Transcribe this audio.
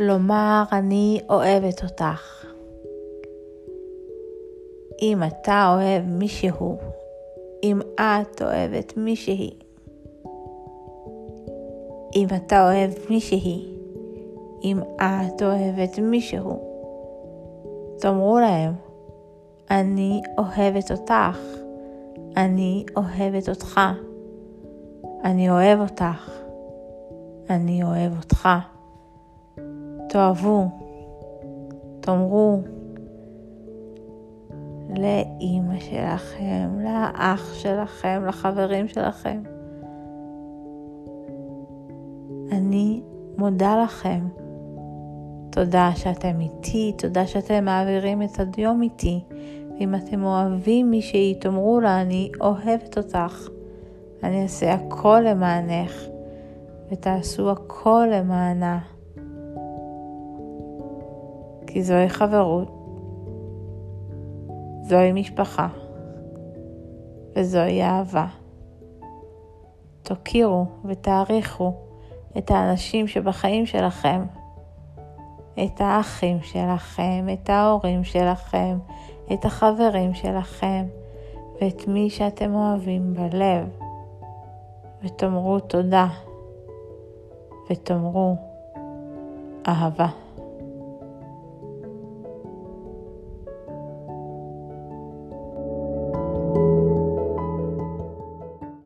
לומר אני אוהבת אותך. אם אתה אוהב מישהו, אם את אוהבת מישהי, אם אתה אוהב מישהי, אם את אוהבת מישהו, תאמרו להם, אני אוהבת אותך, אני אוהבת אותך, אני אוהב אותך, אני אוהב אותך. תאהבו, תאמרו לאימא שלכם, לאח שלכם, לחברים שלכם. אני מודה לכם. תודה שאתם איתי, תודה שאתם מעבירים את היום איתי. ואם אתם אוהבים מישהי, תאמרו לה, אני אוהבת אותך. אני אעשה הכל למענך, ותעשו הכל למענה. כי זוהי חברות, זוהי משפחה, וזוהי אהבה. תוקירו ותעריכו את האנשים שבחיים שלכם, את האחים שלכם, את ההורים שלכם, את החברים שלכם, ואת מי שאתם אוהבים בלב, ותאמרו תודה, ותאמרו אהבה.